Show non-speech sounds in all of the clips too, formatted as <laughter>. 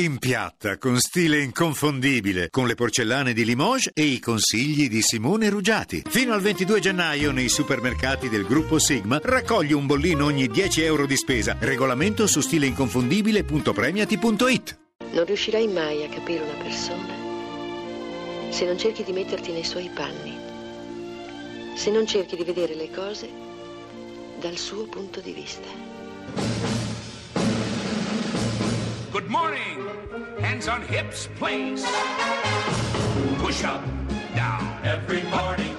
In piatta, con stile inconfondibile, con le porcellane di Limoges e i consigli di Simone Ruggiati. Fino al 22 gennaio nei supermercati del gruppo Sigma raccogli un bollino ogni 10 euro di spesa. Regolamento su stileinconfondibile.premiati.it Non riuscirai mai a capire una persona se non cerchi di metterti nei suoi panni, se non cerchi di vedere le cose dal suo punto di vista. Good morning. Hands on hips, please. Push up, down. Every morning,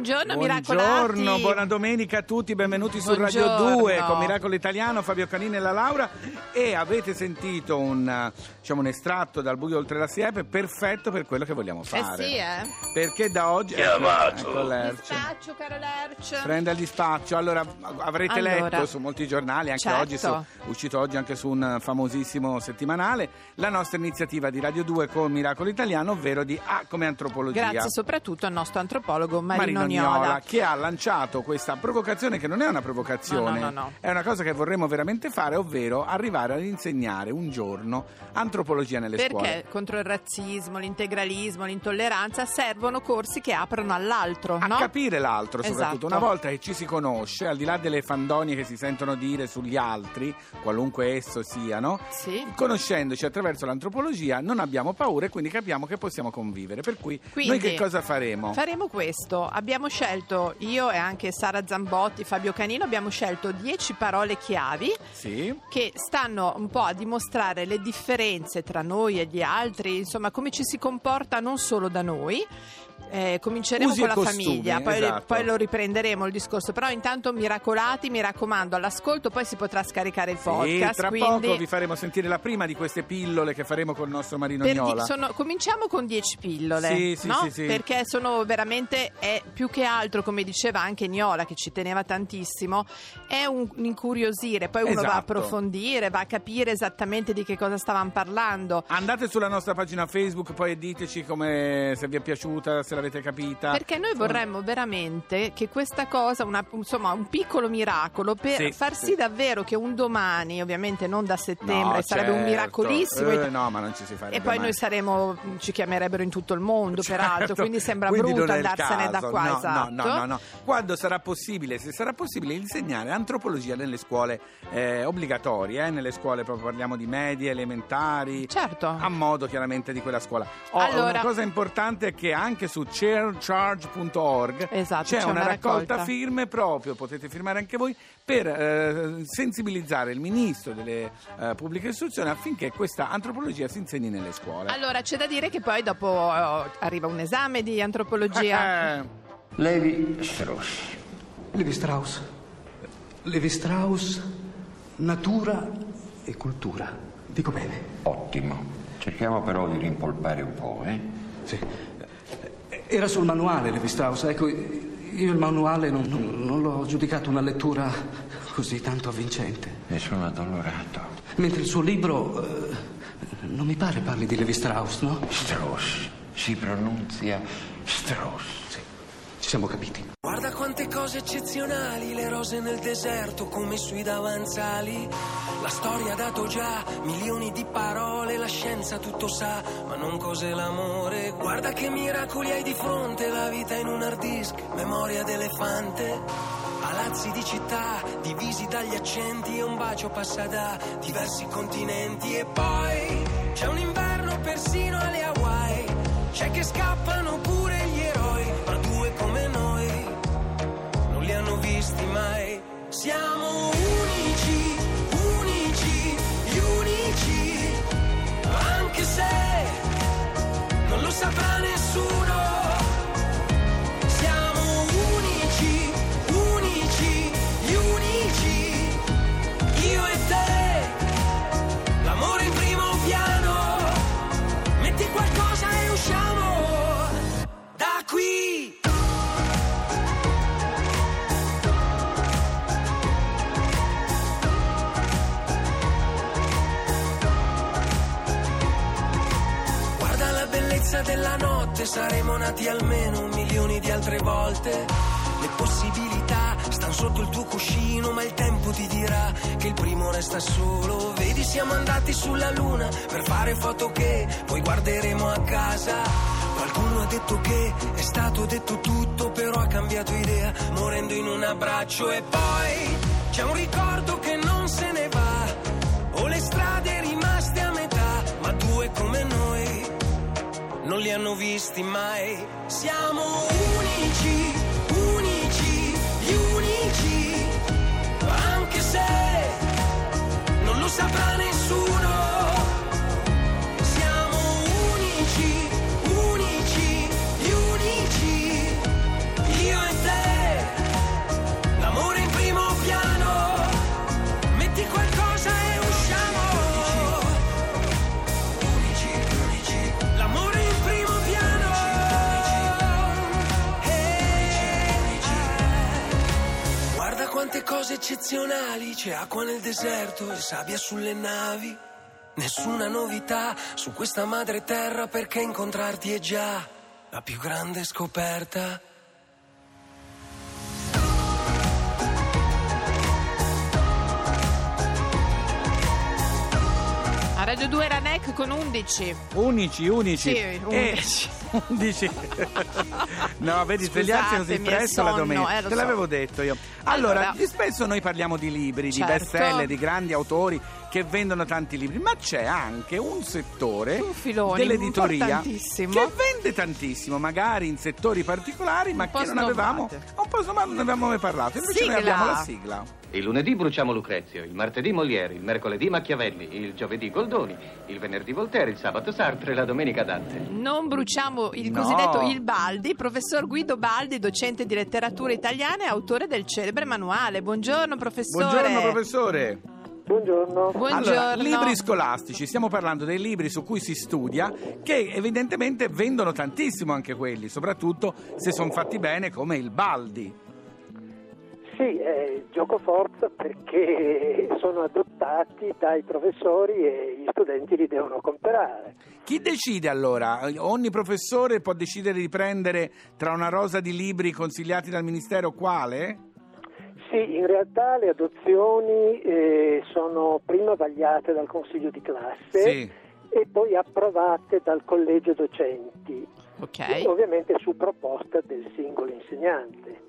Buongiorno, miracolati. Buongiorno, buona domenica a tutti, benvenuti su Radio Buongiorno. 2 con Miracolo Italiano, Fabio Canini e la Laura e avete sentito un, eh, diciamo, un estratto dal buio oltre la siepe perfetto per quello che vogliamo Eh fare. sì, eh. Perché da oggi... Chiamato. Ecco Lerch. Dispaccio, caro Lerch. Prende il dispaccio, allora avrete Allora. letto su molti giornali, anche Certo. oggi, su, uscito oggi anche su un famosissimo settimanale, la nostra iniziativa di Radio 2 con Miracolo Italiano, ovvero di A come antropologia. Grazie soprattutto al nostro antropologo Marino, Marino Niola. che ha lanciato questa provocazione che non è una provocazione, No, no, no, è una cosa che vorremmo veramente fare, ovvero arrivare ad insegnare un giorno antropologia nelle Perché scuole. contro il razzismo, l'integralismo, l'intolleranza servono corsi che aprono all'altro, A capire l'altro, soprattutto Esatto. una volta che ci si conosce, al di là delle fandonie che si sentono dire sugli altri, qualunque esso siano, Sì. conoscendoci attraverso l'antropologia non abbiamo paura e quindi capiamo che possiamo convivere. Per cui Quindi, noi che cosa faremo? Faremo questo. Abbiamo scelto, io e anche Sara Zambotti, Fabio Canino, abbiamo scelto 10 parole chiavi Sì. che stanno un po' a dimostrare le differenze tra noi e gli altri, insomma come ci si comporta non solo da noi. Eh, cominceremo Usi con la costumi, famiglia, poi, esatto. poi lo riprenderemo il discorso. Però intanto miracolati, mi raccomando, all'ascolto, poi si potrà scaricare il Sì, podcast. tra quindi... poco vi faremo sentire la prima di queste pillole che faremo con il nostro Marino Per di- Niola. sono- cominciamo con 10 pillole, Sì, sì, no? sì, sì. perché sono veramente, è più che altro, come diceva anche Niola, che ci teneva tantissimo, è un, un incuriosire, poi uno va a Esatto. approfondire, va a capire esattamente di che cosa stavamo parlando. Andate sulla nostra pagina Facebook poi diteci come, se vi è piaciuta, se l'avete capita. Perché noi vorremmo veramente che questa cosa, una- insomma, un piccolo miracolo per Sì, far sì. sì davvero che un domani, ovviamente non da settembre, No, sarebbe un certo. miracolissimo. Eh, no, ma non ci si farebbe E poi mai. noi saremo, ci chiamerebbero in tutto il mondo, peraltro, Certo. quindi sembra Quindi brutto andarsene da qua. No, esatto. no, no, no, no. Quando sarà possibile, se sarà possibile, insegnare antropologia nelle scuole eh, obbligatorie, eh, nelle scuole proprio parliamo di medie, elementari. Certo. A modo chiaramente di quella scuola. Oh, Allora- Una cosa importante è che anche su chaircharge.org Esatto, c'è, c'è una, una raccolta raccolta. firme proprio, potete firmare anche voi, per eh, sensibilizzare il ministro delle eh, pubbliche istruzioni affinché questa antropologia si insegni nelle scuole. Allora, c'è da dire che poi dopo eh, arriva un esame di antropologia. Eh, Levi Strauss. Levi Strauss. Levi Strauss, natura e cultura. Dico bene. Ottimo. Cerchiamo però di rimpolpare un po', eh? Sì. Era sul manuale Levi Strauss. Ecco, io il manuale non, non- non l'ho giudicato una lettura così tanto avvincente. Ne sono addolorato. Mentre il suo libro eh, non mi pare parli di Levi Strauss, no? Strauss. Si pronunzia Strauss. Sì, ci siamo capiti. Guarda quante cose eccezionali, le rose nel deserto come sui davanzali. La storia ha dato già milioni di parole, la scienza tutto sa, ma non cos'è l'amore. Guarda che miracoli hai di fronte, la vita in un hard disk, memoria d'elefante. Palazzi di città, divisi dagli accenti un bacio passa da diversi continenti. E poi c'è un inverno persino alle Hawaii, c'è che scappano pure gli eroi, ma due come noi non li hanno visti mai. Siamo non della notte saremo nati almeno milioni di altre volte. Le possibilità stanno sotto il tuo cuscino, ma il tempo ti dirà che il primo resta solo. Vedi, siamo andati sulla luna per fare foto che poi guarderemo a casa. Qualcuno ha detto che è stato detto tutto, però ha cambiato idea, morendo in un abbraccio. E poi c'è un ricordo che visti mai. Siamo unici, unici, gli unici, anche se non lo saprà nessuno. C'è acqua nel deserto e sabbia sulle navi. Nessuna novità su questa madre terra perché incontrarti è già la più grande scoperta. A Radio 2 era NEC con 11. Unici, unici. Sì, E- <laughs> 11. 11. no, vedi, svegliarsi così presto la domenica. eh, Te so. l'avevo detto io. Allora, Allora. di spesso noi parliamo di libri, Certo. di bestseller, di grandi autori che vendono tanti libri, ma c'è anche un settore Un filone dell'editoria che vende tantissimo, magari in settori particolari, ma Un po' che non avevamo, non avevamo mai parlato. Invece noi Sigla. abbiamo la sigla. Il lunedì bruciamo Lucrezio, il martedì Molière, il mercoledì Machiavelli, il giovedì Goldoni, il venerdì Voltaire, il sabato Sartre e la domenica Dante. Non bruciamo il No. cosiddetto Il Baldi, professor Guido Baldi, docente di letteratura italiana e autore del celebre manuale. Buongiorno professore. Buongiorno professore. Buongiorno. Buongiorno. Allora, libri scolastici, stiamo parlando dei libri su cui si studia, che evidentemente vendono tantissimo anche quelli, soprattutto se sono fatti bene come il Baldi. Sì, è gioco forza perché sono adottati dai professori e gli studenti li devono comprare. Chi decide allora? Ogni professore può decidere di prendere tra una rosa di libri consigliati dal Ministero quale? Sì, in realtà le adozioni eh, sono prima vagliate dal consiglio di classe Sì. e poi approvate dal collegio docenti, Ok. ovviamente su proposta del singolo insegnante.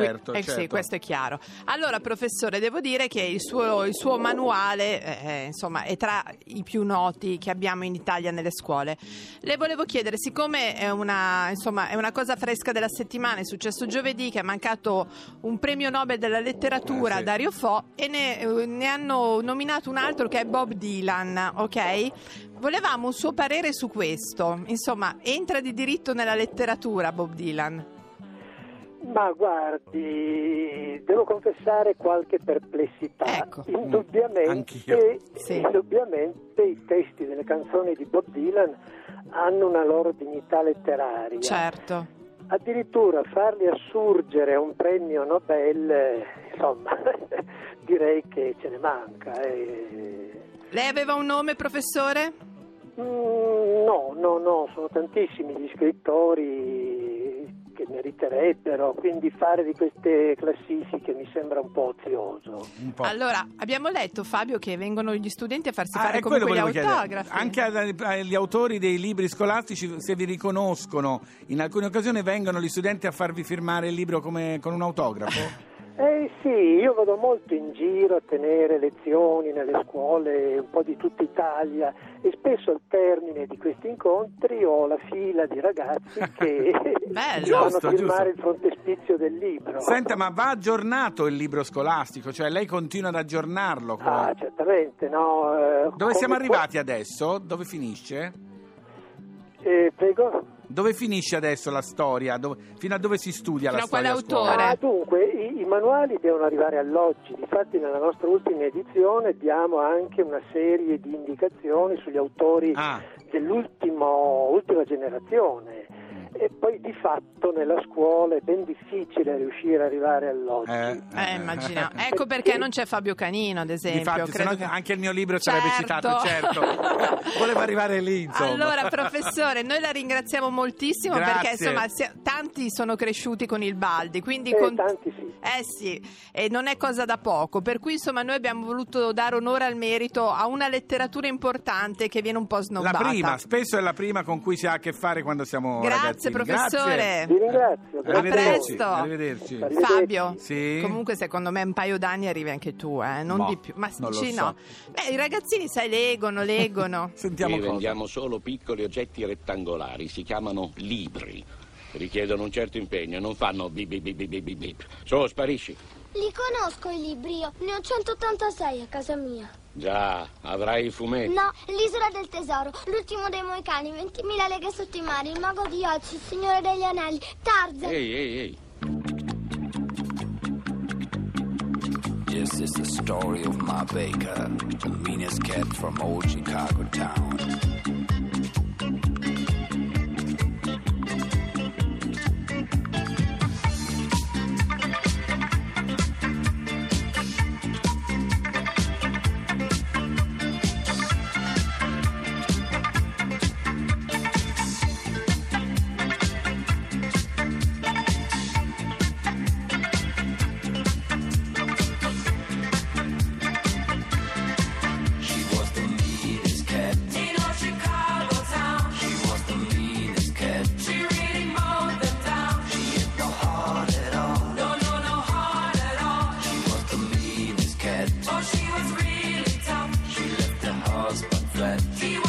Certo, Eh, certo. Sì, questo è chiaro. Allora, professore, devo dire che il suo, il suo manuale eh, insomma, è tra i più noti che abbiamo in Italia nelle scuole. Le volevo chiedere, siccome è una, insomma, è una cosa fresca della settimana, è successo giovedì che è mancato un premio Nobel della letteratura Eh, a sì. Dario Fo e ne, eh, ne hanno nominato un altro che è Bob Dylan, ok? Volevamo un suo parere su questo. Insomma, entra di diritto nella letteratura Bob Dylan. Ma guardi, devo confessare qualche perplessità. Ecco. Indubbiamente. Sì. indubbiamente i testi delle canzoni di Bob Dylan hanno una loro dignità letteraria. Certo. Addirittura farli assurgere a un premio Nobel, eh, insomma, <laughs> direi che ce ne manca. eh. Lei aveva un nome, professore? Mm, no, no, no, sono tantissimi gli scrittori che meriterebbero, quindi fare di queste classifiche mi sembra un po' ozioso. Un po'. Allora, abbiamo letto, Fabio, che vengono gli studenti a farsi Ah, fare come quegli volevo chiedere. autografi. Anche agli autori dei libri scolastici, se vi riconoscono, in alcune occasioni vengono gli studenti a farvi firmare il libro come, con un autografo? <laughs> Eh sì, io vado molto in giro a tenere lezioni nelle scuole un po' di tutta Italia e spesso al termine di questi incontri ho la fila di ragazzi <laughs> che vanno a firmare giusto. il frontespizio del libro. Senta, ma va aggiornato il libro scolastico? Cioè lei continua ad aggiornarlo? come- Ah, certamente, no. eh, Dove siamo qua- arrivati adesso? Dove finisce? Eh, prego? Dove finisce adesso la storia? Dove- fino a dove si studia Fino la a quale storia? a scuola? autore? Ah, dunque, i, i manuali devono arrivare all'oggi, difatti nella nostra ultima edizione diamo anche una serie di indicazioni sugli autori Ah. dell'ultima generazione e poi di fatto nella scuola è ben difficile riuscire ad arrivare all'oggi. Eh, immagino. <laughs> Ecco perché non c'è Fabio Canino, ad esempio. Infatti, Credo anche il mio libro sarebbe Certo. citato, certo. <laughs> Volevo arrivare lì, insomma. Allora, professore, noi la ringraziamo moltissimo Grazie. perché insomma tanti sono cresciuti con il Baldi, quindi Eh, con- tanti sì. Eh sì, e non è cosa da poco, per cui insomma noi abbiamo voluto dare onore al merito a una letteratura importante che viene un po' La snobbata. prima, spesso è la prima con cui si ha a che fare quando siamo Grazie ragazzini. professore. Vi ringrazio. A grazie presto. Arrivederci. Fabio, Sì. comunque secondo me un paio d'anni arrivi anche tu, eh? non Boh, di più. Ma non lo sì, so. no. Beh, i ragazzini sai leggono, leggono. <laughs> Sentiamo cosa. vendiamo solo piccoli oggetti rettangolari, si chiamano libri. Richiedono un certo impegno, non fanno bip bip bip bip bip bip. Su, sparisci. Li conosco i libri, io ne ho 186 a casa mia. Già, avrai i fumetti. No, l'isola del tesoro, l'ultimo dei Moicani, 20.000 leghe sotto i mari, il mago di Oz, il signore degli anelli, Tarzan. Ehi, ehi, ehi. This is the story of Ma Baker, the meanest cat from old Chicago town. but fled.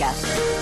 Tutta